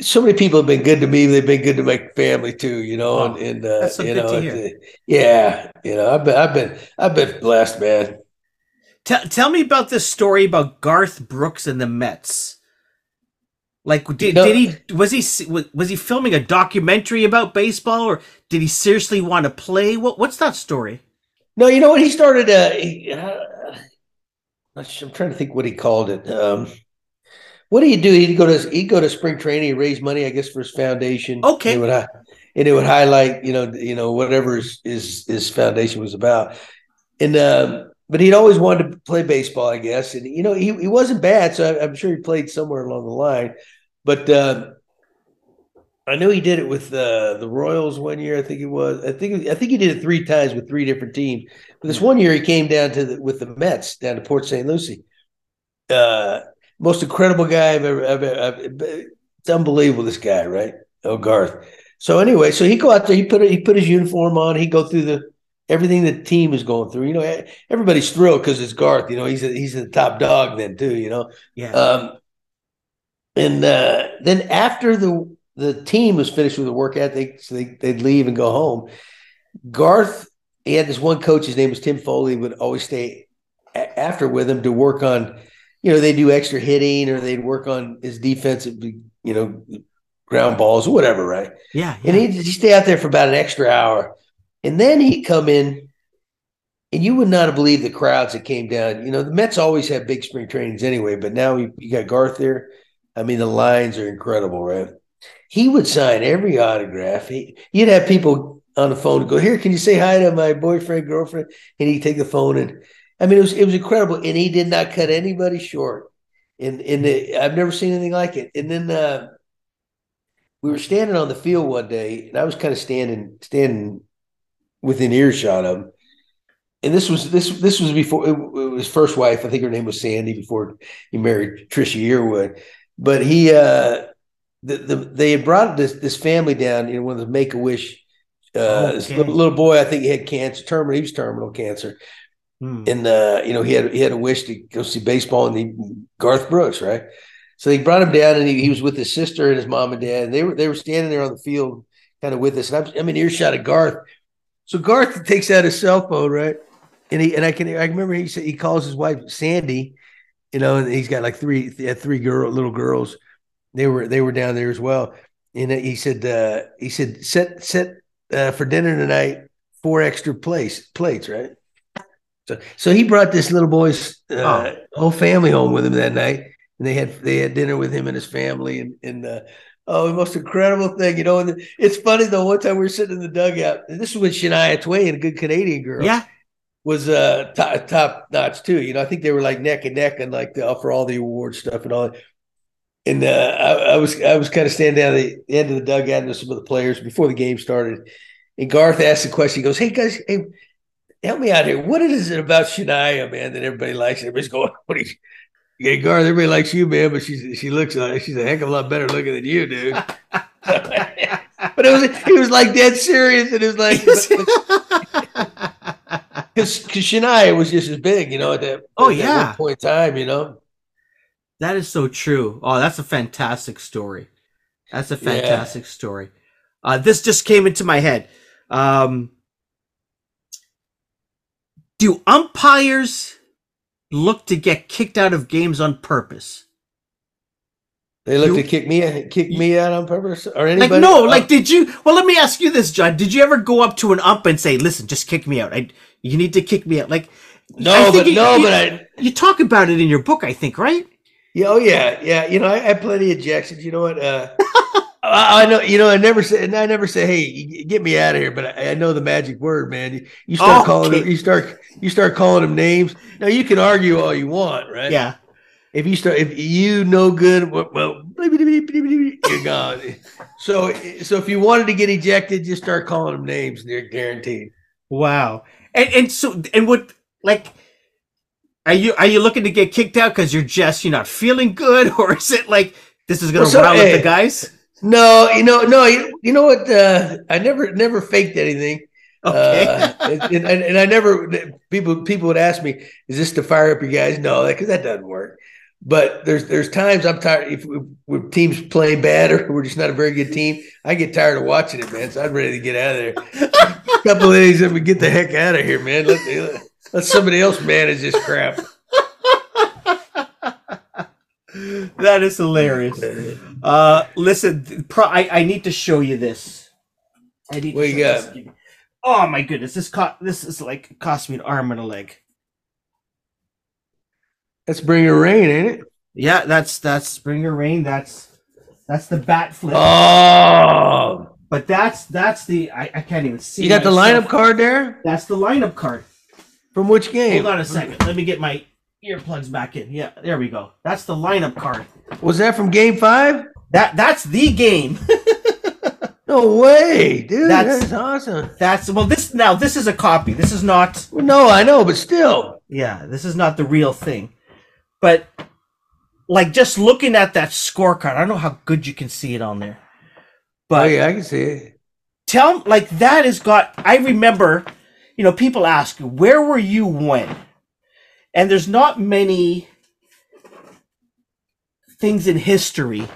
so many people have been good to me. They've been good to my family too. You know, Oh, and, and uh, that's so you good know, to hear. yeah, you know, I've been, I've been, I've been blessed, man. Tell tell me about this story about Garth Brooks and the Mets. Like did, No. did he was he was was he filming a documentary about baseball or did he seriously want to play? What what's that story? No, you know what? He started. Uh, he, uh, I'm trying to think what he called it. Um, what do you do? He'd go to he'd go to spring training, he'd raise money, I guess, for his foundation. Okay. and it would, and it would highlight, you know, you know, whatever his his, his foundation was about. And um, but he'd always wanted to play baseball, I guess. And you know, he he wasn't bad, so I, I'm sure he played somewhere along the line. But uh, I know he did it with uh, the Royals one year. I think it was. I think I think he did it three times with three different teams. But this one year he came down to the, with the Mets down to Port St. Lucie. Uh, most incredible guy I've ever, I've, I've, it's unbelievable. This guy, right? Oh, Garth. So anyway, so he go out there. He put he put his uniform on. He go through the everything the team is going through. You know, everybody's thrilled because it's Garth. You know, he's a, he's the top dog then too. You know, Yeah. um, and uh, then after the the team was finished with the workout, ethic, so they, they'd leave and go home. Garth, he had this one coach. His name was Tim Foley. Would always stay a- after with him to work on, you know, they do extra hitting or they'd work on his defensive, you know, ground balls or whatever, right? yeah. And he'd, he'd stay out there for about an extra hour. And then he'd come in, and you would not have believed the crowds that came down. You know, the Mets always have big spring trainings anyway, but now you, you got Garth there. I mean, the lines are incredible, right? He would sign every autograph. He, you'd have people on the phone go, "Here, can you say hi to my boyfriend, girlfriend?" And he'd take the phone, and I mean, it was it was incredible. And he did not cut anybody short. And and the, I've never seen anything like it. And then uh, we were standing on the field one day, and I was kind of standing standing within earshot of him. And this was this this was before it, it was first wife. I think her name was Sandy before he married Trisha Yearwood. But he uh the, the they had brought this this family down, you know, one of the Make a Wish uh Okay. little, little boy, I think he had cancer, terminal, he was terminal cancer. Hmm. And uh, you know, he had he had a wish to go see baseball and he Garth Brooks, right? So they brought him down and he, he was with his sister and his mom and dad. And they were they were standing there on the field kind of with us. And I'm, I'm in earshot of Garth. So Garth takes out his cell phone, right? And he and I can I remember he said he calls his wife Sandy, you know, and he's got like three three girl little girls. They were they were down there as well. And he said uh, he said set set uh, for dinner tonight four extra place plates, right? So so he brought this little boy's uh, whole family home with him that night, and they had they had dinner with him and his family, and and uh, oh, the most incredible thing, you know. And it's funny though. One time we were sitting in the dugout, and this was with Shania Twain, a good Canadian girl Yeah. was uh top, top notch too. You know, I think they were like neck and neck and like the, for all the award stuff and all. that. And uh, I, I was I was kind of standing down at the end of the dugout with some of the players before the game started. And Garth asked the question. He goes, "Hey guys, hey, help me out here. What is it about Shania, man, that everybody likes? Everybody's going, what are you?" Yeah, Garth, everybody likes you, man, but she's she looks like she's a heck of a lot better looking than you, dude. but it was he was like dead serious, and it was like because Shania was just as big, you know, at that Oh, at that yeah. one point in time, you know. That is so true. Oh, that's a fantastic story. That's a fantastic yeah. story. Uh, this just came into my head. Um, do umpires look to get kicked out of games on purpose? They look you, to kick me kick me out on purpose or anybody? Like no, like did you? Well, let me ask you this, John. Did you ever go up to an ump and say, "Listen, just kick me out. I, you need to kick me out." Like no, but you, no, you, but I, you talk about it in your book, I think, right? Yeah, oh yeah, yeah. You know, I, I have plenty of objections. You know what? Uh, I, I, know. You know, I never say, and I never say, "Hey, get me out of here." But I, I know the magic word, man. You, you start oh, calling okay. them. You start. You start calling them names. Now you can argue all you want, right? Yeah. If you start, if you know good, well, you're gone. So, so if you wanted to get ejected, just start calling them names. and They're guaranteed. Wow. And and so and what like are you are you looking to get kicked out because you're just you're not feeling good, or is it like this is gonna well, so, rile hey, up the guys? No, you know, no, you, you know what? Uh, I never never faked anything. Okay. Uh, and, and, and, I never people people would ask me, "Is this to fire up your guys?" No, because that doesn't work. But there's there's times I'm tired if, if teams playing bad or we're just not a very good team. I get tired of watching it, man. So I'm ready to get out of there. a couple of days, let me get the heck out of here, man. Let, let somebody else manage this crap. that is hilarious. Uh, listen, pro- I, I need to show you this. I need. What you got? This. Oh my goodness! This co- this is like cost me an arm and a leg. That's Bring Your Rain, ain't it? Yeah, that's that's Bring Your Rain. That's that's the bat flip. Oh. But that's that's the I, I can't even see. You got myself. the lineup card there. That's the lineup card. From which game? Hold on a second. Let me get my earplugs back in. Yeah, there we go. That's the lineup card. Was that from Game Five? That that's the game. no way, dude. That's, that's, awesome. That's well. This now this is a copy. This is not. no, I know, but still. Yeah, this is not the real thing. But like just looking at that scorecard, I don't know how good you can see it on there. But oh, yeah, I can see it. Tell like that has got I remember, you know, people ask, you, where were you when? And there's not many things in history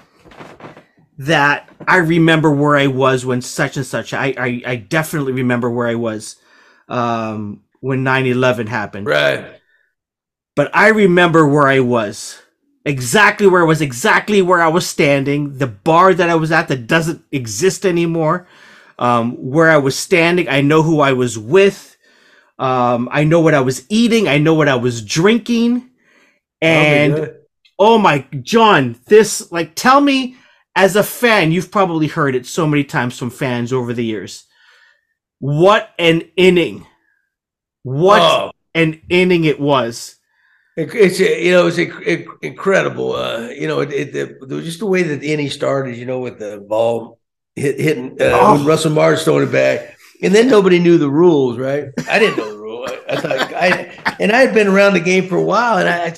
that I remember where I was when such and such. I I, I definitely remember where I was um, when 9-11 happened. Right but I remember where I was. Exactly where I was, exactly where I was standing, the bar that I was at that doesn't exist anymore. Um, where I was standing, I know who I was with. Um, I know what I was eating. I know what I was drinking. And oh my, oh my, John, this, like, tell me as a fan, you've probably heard it so many times from fans over the years. What an inning. What oh. an inning it was. It's you know it's incredible. Uh, you know it, was just the way that the inning started. You know with the ball hit, hitting uh, oh. Russell Martin throwing it back, and then nobody knew the rules. Right? I didn't know the rule. I, I thought I and I had been around the game for a while, and I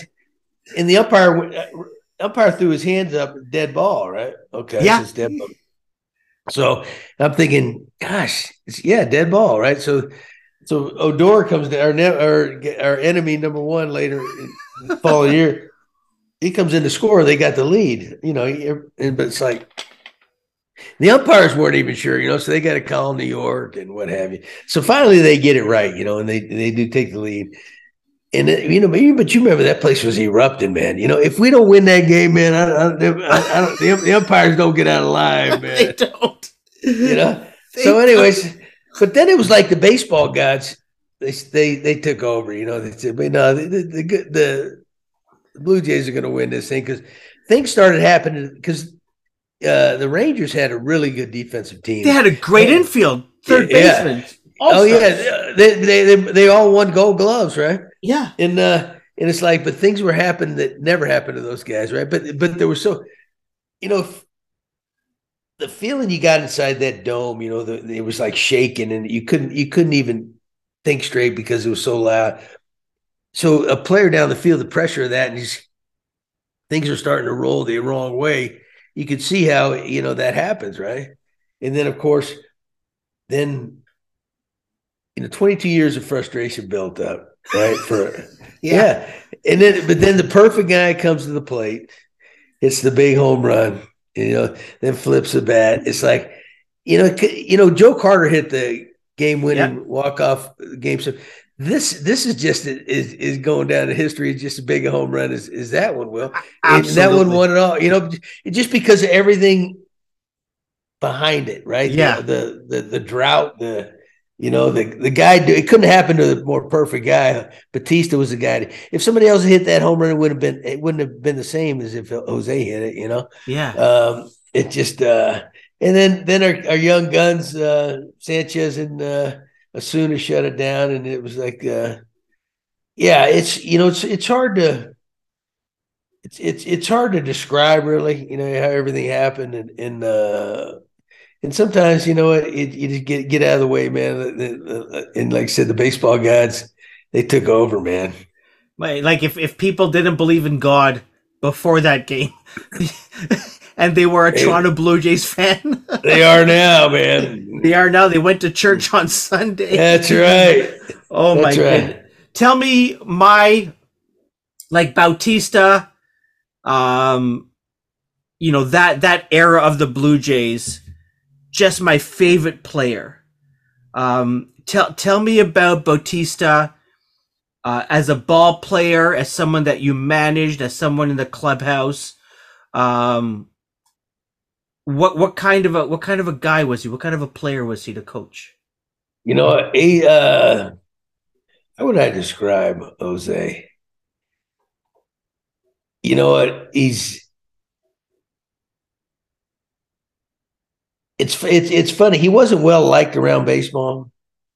and the umpire uh, umpire threw his hands up, dead ball. Right? Okay, yeah. dead ball. So I'm thinking, gosh, yeah, dead ball, right? So so Odor comes to our ne- our our enemy number one later in the following year. He comes in to score. They got the lead, you know. But it's like the umpires weren't even sure, you know, so they got to call New York and what have you. So finally, they get it right, you know, and they they do take the lead. And you know, but you remember that place was erupting, man. You know, if we don't win that game, man, I, I, I, I the, the, umpires don't get out alive, man. they don't. You know. They so, anyways, but then it was like the baseball gods. They they they took over. You know, they said, "But no, the the, the, the Blue Jays are going to win this thing because things started happening because uh, the Rangers had a really good defensive team. They had a great and, infield, third yeah. baseman. Oh yeah, they, they they they all won Gold Gloves, right? Yeah, and uh, and it's like, but things were happening that never happened to those guys, right? But but there were so, you know, the feeling you got inside that dome, you know, the, it was like shaking, and you couldn't you couldn't even think straight because it was so loud. So a player down the field, the pressure of that, and he's things are starting to roll the wrong way. You could see how you know that happens, right? And then of course, then you know, 22 years of frustration built up. Right? For yeah. And then but then the perfect guy comes to the plate, hits the big home run, you know, then flips the bat. It's like, you know, you know, Joe Carter hit the game winning walk off game. So this this is just is is going down in history. It's just as big a home run as, as that one will. And that one won it all. You know, just because of everything behind it, right? Yeah. The the the, the drought, the you know, the the guy it couldn't happen to the more perfect guy. Bautista was the guy. If somebody else hit that home run, it would have been it wouldn't have been the same as if Jose hit it, you know? Yeah. Um, it just uh and then then our, our young guns, uh Sanchez and uh Osuna shut it down, and it was like, uh, yeah, it's you know, it's it's hard to it's it's it's hard to describe really, you know, how everything happened, and and uh, and sometimes you know it, you just get get out of the way, man. And like I said, the baseball gods they took over, man. Like if if people didn't believe in God before that game. and they were a hey, Toronto Blue Jays fan. they are now, man. They are now. They went to church on Sunday. That's right. oh That's my right. god! Tell me my like Bautista, um, you know that that era of the Blue Jays. Just my favorite player. Um, tell tell me about Bautista. Uh, as a ball player, as someone that you managed, as someone in the clubhouse, um, what what kind of a what kind of a guy was he? What kind of a player was he to coach? You know, he uh how would I describe Jose? You know what? He's it's it's it's funny. He wasn't well liked around baseball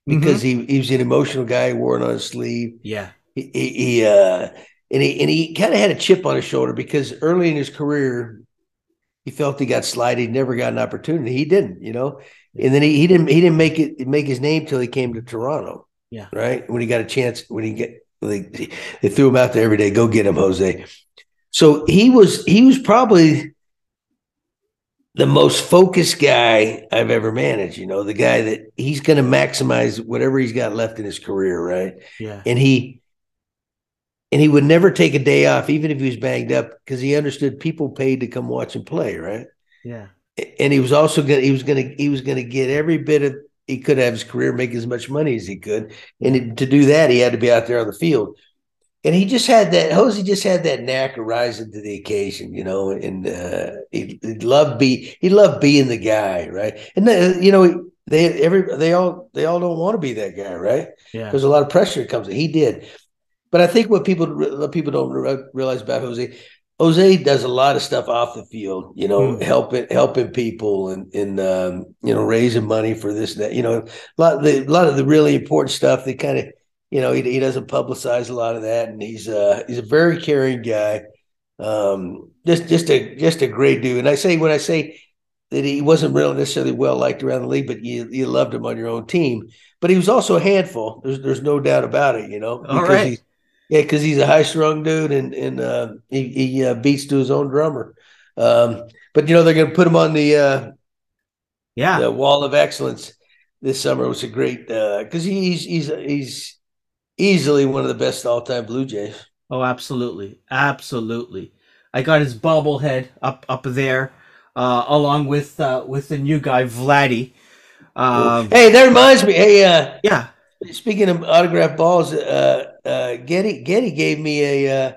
because mm-hmm. he he was an emotional guy. Wore it on his sleeve. Yeah. He, he, he uh and he and he kind of had a chip on his shoulder because early in his career he felt he got slighted, never got an opportunity. He didn't, you know. And then he, he didn't he didn't make it make his name till he came to Toronto. Yeah. Right. When he got a chance, when he get like they threw him out there every day, go get him, Jose. So he was he was probably the most focused guy I've ever managed. You know, the guy that he's going to maximize whatever he's got left in his career, right? Yeah. And he and he would never take a day off, even if he was banged up, because he understood people paid to come watch him play, right? Yeah. And he was also gonna he was gonna he was gonna get every bit of he could have his career, make as much money as he could, and to do that, he had to be out there on the field. And he just had that. Jose just had that knack of rising to the occasion, you know. And uh, he, he loved be he loved being the guy, right? And the, you know, they every they all they all don't want to be that guy, right? Yeah. Because a lot of pressure comes. In. He did, but I think what people what people don't realize about Jose, Jose does a lot of stuff off the field. You know, mm. helping helping people and and um, you know raising money for this and that. You know, a lot of the a lot of the really important stuff. They kind of you know he, he doesn't publicize a lot of that, and he's uh he's a very caring guy. Um, just just a just a great dude. And I say when I say that he wasn't really necessarily well liked around the league, but you you loved him on your own team. But he was also a handful. There's there's no doubt about it. You know, all right. Yeah, because he's a high strung dude and and uh, he, he uh, beats to his own drummer. Um, but you know they're going to put him on the uh, yeah the wall of excellence this summer. It was a great because uh, he's he's he's easily one of the best all time Blue Jays. Oh, absolutely, absolutely. I got his bobblehead up up there, uh, along with uh, with the new guy Vladdy. Um, hey, that reminds me. Hey, uh, yeah. Speaking of autograph balls, uh, uh, Geddy Geddy gave me a, uh,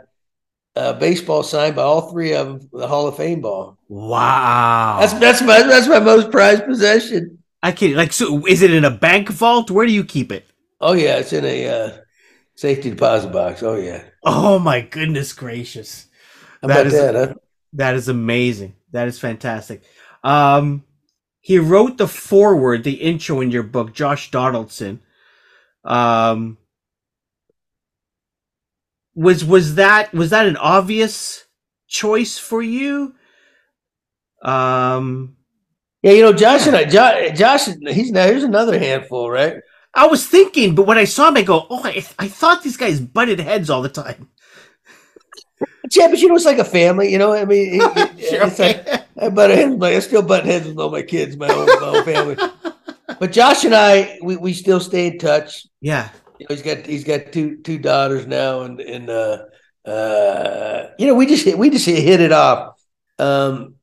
a baseball signed by all three of them, the Hall of Fame ball. Wow, that's that's my that's my most prized possession. I can't like. So, is it in a bank vault? Where do you keep it? Oh yeah, it's in a uh, safety deposit box. Oh yeah. Oh my goodness gracious, How that is that, huh? that is amazing. That is fantastic. Um, he wrote the foreword, the intro in your book, Josh Donaldson. Um, was was that was that an obvious choice for you? Um, yeah, you know, Josh and I, Josh, Josh he's now here's another handful, right? I was thinking, but when I saw him, I go, "Oh, I, I thought these guys butted heads all the time." Yeah, but you know, it's like a family. You know, I mean, it, sure. it's like I butt heads. I still butt heads with all my kids, my whole, my own family. But Josh and I, we, we still stay in touch. Yeah. You know, he's got he's got two two daughters now, and and uh, uh, you know we just hit, we just hit it off. Um,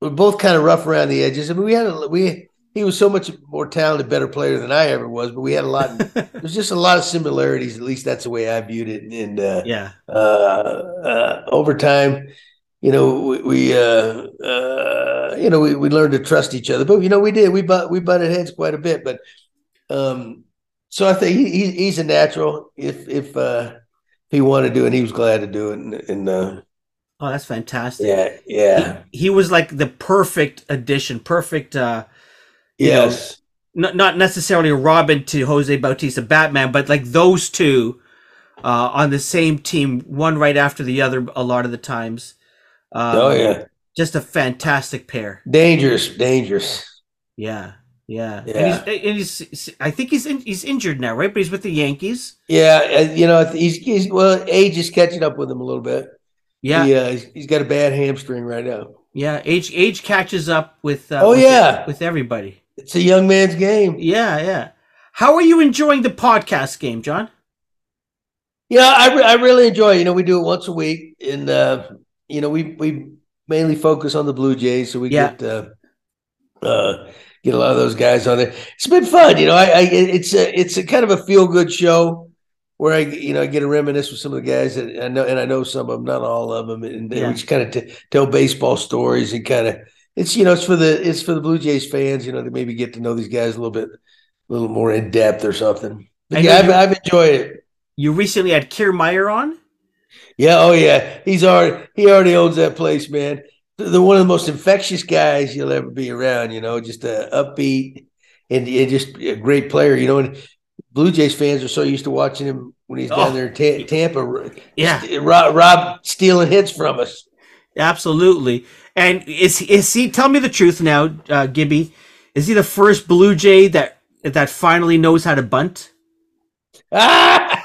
we're both kind of rough around the edges. I mean, we had a, we he was so much more talented, better player than I ever was, but we had a lot. there's just a lot of similarities. At least that's the way I viewed it. And uh, yeah, uh, uh, over time, you know, we, we uh, uh, you know we, we learned to trust each other. But you know, we did we but we butted heads quite a bit. But um, so I think he, he's a natural. If if uh, he wanted to do it, he was glad to do it. And, and uh, oh, that's fantastic. Yeah, yeah. He, he was like the perfect addition, perfect. uh Yes. Know, not not necessarily a Robin to Jose Bautista Batman, but like those two uh, on the same team, one right after the other, a lot of the times. Um, oh yeah, just a fantastic pair. Dangerous, dangerous. Yeah, yeah. yeah. And he's, and he's I think he's in, he's injured now, right? But he's with the Yankees. Yeah, you know he's, he's well, age is catching up with him a little bit. Yeah, he, uh, he's got a bad hamstring right now. Yeah, age age catches up with. Uh, oh with yeah, with everybody. It's a young man's game. Yeah, yeah. How are you enjoying the podcast game, John? Yeah, I, re- I really enjoy. It. You know, we do it once a week, and uh, you know, we we mainly focus on the Blue Jays, so we Yeah. get uh, uh, get a lot of those guys on there. It's been fun. You know, I, I it's a it's a kind of a feel good show where I you know I get to reminisce with some of the guys that I know, and I know some of them, not all of them, and Yeah. we just kind of t- tell baseball stories and kind of it's you know it's for the it's for the Blue Jays fans. You know, to maybe get to know these guys a little bit, a little more in depth or something. But yeah, I've, I've enjoyed it. You recently had Kiermaier on. Yeah, oh yeah, he's already he already owns that place, man. The, the one of the most infectious guys you'll ever be around. You know, just a upbeat and, and just a great player. You know, and Blue Jays fans are so used to watching him when he's Oh. down there in Ta- Tampa. Yeah. Rob, Rob stealing hits from us. Absolutely. And is is he? Tell me the truth now, uh, Gibby. Is he the first Blue Jay that that finally knows how to bunt? Ah!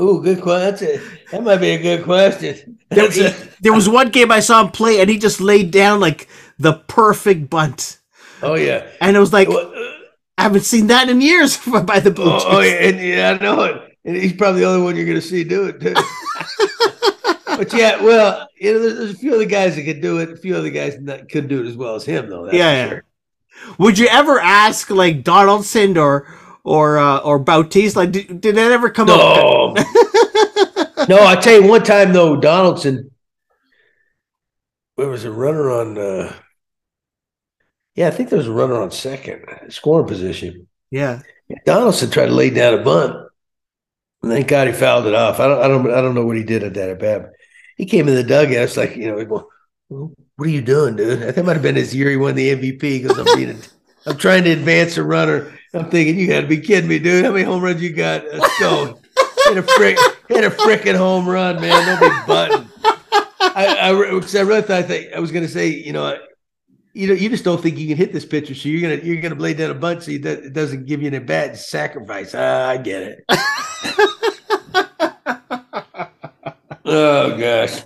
Ooh, good question. That might be a good question. There, he- there was one game I saw him play, and he just laid down like the perfect bunt, oh yeah. and it was like Well, uh, I haven't seen that in years by the Blue Jays. Oh, oh yeah, and, yeah, I know it. And he's probably the only one you're going to see do it too. But yeah, well, you know, there's, there's a few other guys that could do it. A few other guys that could do it as well as him, though. that's Yeah, for yeah. sure. Would you ever ask like Donaldson or or uh, or Bautista? Like, did, did that ever come up? No, no. I tell you, one time though, Donaldson, there was a runner on. uh Yeah, I think there was a runner on second scoring position. Yeah, Donaldson tried to lay down a bunt. Thank God he fouled it off. I don't, I don't, I don't know what he did at that at bat. He came in the dugout. It's like you know, he go, "What are you doing, dude?" It might have been his year he won the MVP because I'm being, I'm trying to advance a runner. I'm thinking, you got to be kidding me, dude. How many home runs you got? Let's go. hit a frick, hit a frickin' home run, man. Don't be button. I, I, really thought that I was going to say, you know, you know, you just don't think you can hit this pitcher, so you're gonna you're gonna lay down a bunch so it doesn't give you an at bat. It's sacrifice. Ah, I get it. oh gosh,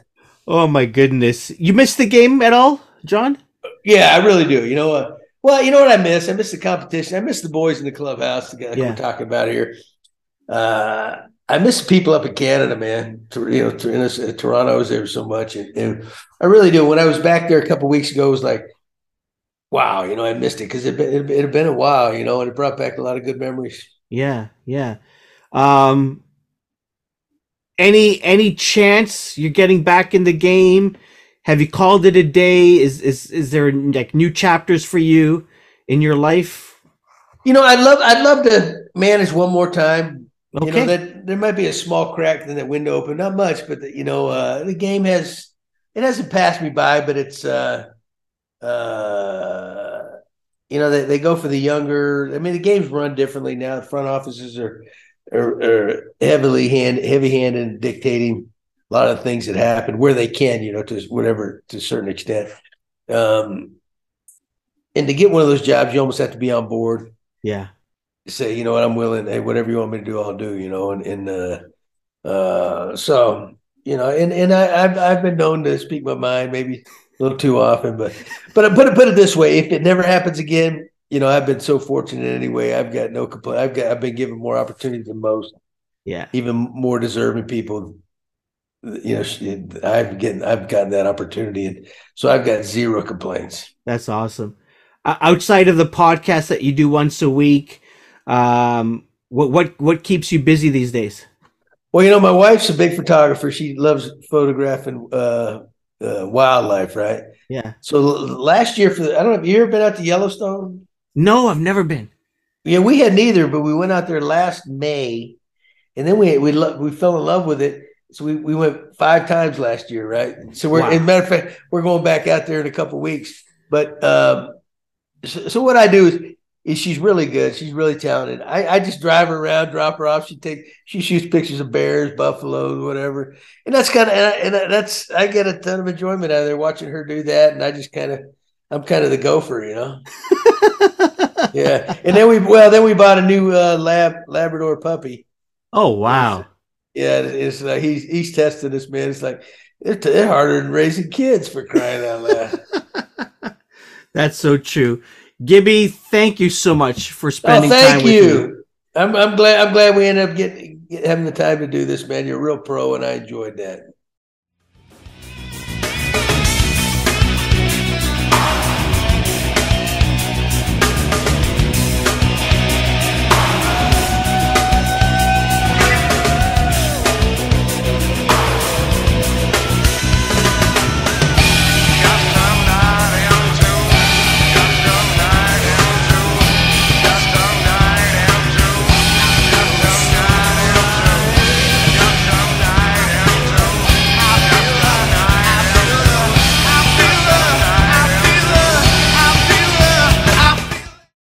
Oh my goodness! You missed the game at all, John? yeah, I really do. You know what? Well, you know what I miss? I miss the competition. I miss the boys in the clubhouse. The guys Yeah. we're talking about here. Uh, I miss people up in Canada, man. You know, to- in this- uh, Toronto was there so much, and, and I really do. When I was back there a couple weeks ago, it was like, wow, you know, I missed it because it, it, it had been a while, you know, and it brought back a lot of good memories. Yeah, yeah. Um, any any chance you're getting back in the game? Have you called it a day? Is is is there like new chapters for you in your life? You know, I'd love, I'd love to manage one more time. Okay. You know that there might be a small crack in that window open, not much, but the, you know, uh, the game has it hasn't passed me by, but it's uh, uh, you know they, they go for the younger. I mean, the game's run differently now. The front offices are are, are heavily hand heavy handed dictating a lot of things that happen where they can, you know, to whatever to a certain extent. Um, and to get one of those jobs, you almost have to be on board yeah. say, you know what, I'm willing, hey, whatever you want me to do, I'll do, you know, and, and, uh, uh, so, you know, and, and I, I've, I've been known to speak my mind, maybe a little too often, but, but, I put it, put it this way, if it never happens again, you know, I've been so fortunate anyway. I've got no complaint. I've got I've been given more opportunities than most. Yeah. Even more deserving people. You know, I've getting I've gotten that opportunity, and so I've got zero complaints. That's awesome. Uh, outside of the podcast that you do once a week, um, what what what keeps you busy these days? Well, you know, my wife's a big photographer. She loves photographing uh, uh, wildlife, right? Yeah. So l- last year, for the, I don't know, have you ever been out to Yellowstone? No, I've never been. Yeah, we had neither, but we went out there last May, and then we we lo- we fell in love with it. So we, we went five times last year, right? So we're, Wow. as a matter of fact, we're going back out there in a couple weeks. But um, so, so what I do is, is she's really good. She's really talented. I, I just drive her around, drop her off. She take she shoots pictures of bears, buffaloes, whatever, and that's kind of and, I, and I- that's I get a ton of enjoyment out of there watching her do that, and I just kind of I'm kind of the gopher, you know. Yeah, and then we well then we bought a new uh, lab Labrador puppy. oh wow. Yeah, it's like he's he's testing this man. It's like they're, they're harder than raising kids for crying out loud. That's so true. Gibby, thank you so much for oh, spending time thank with you. me. I'm I'm glad I'm glad we ended up getting get, having the time to do this, man. You're a real pro, and I enjoyed that.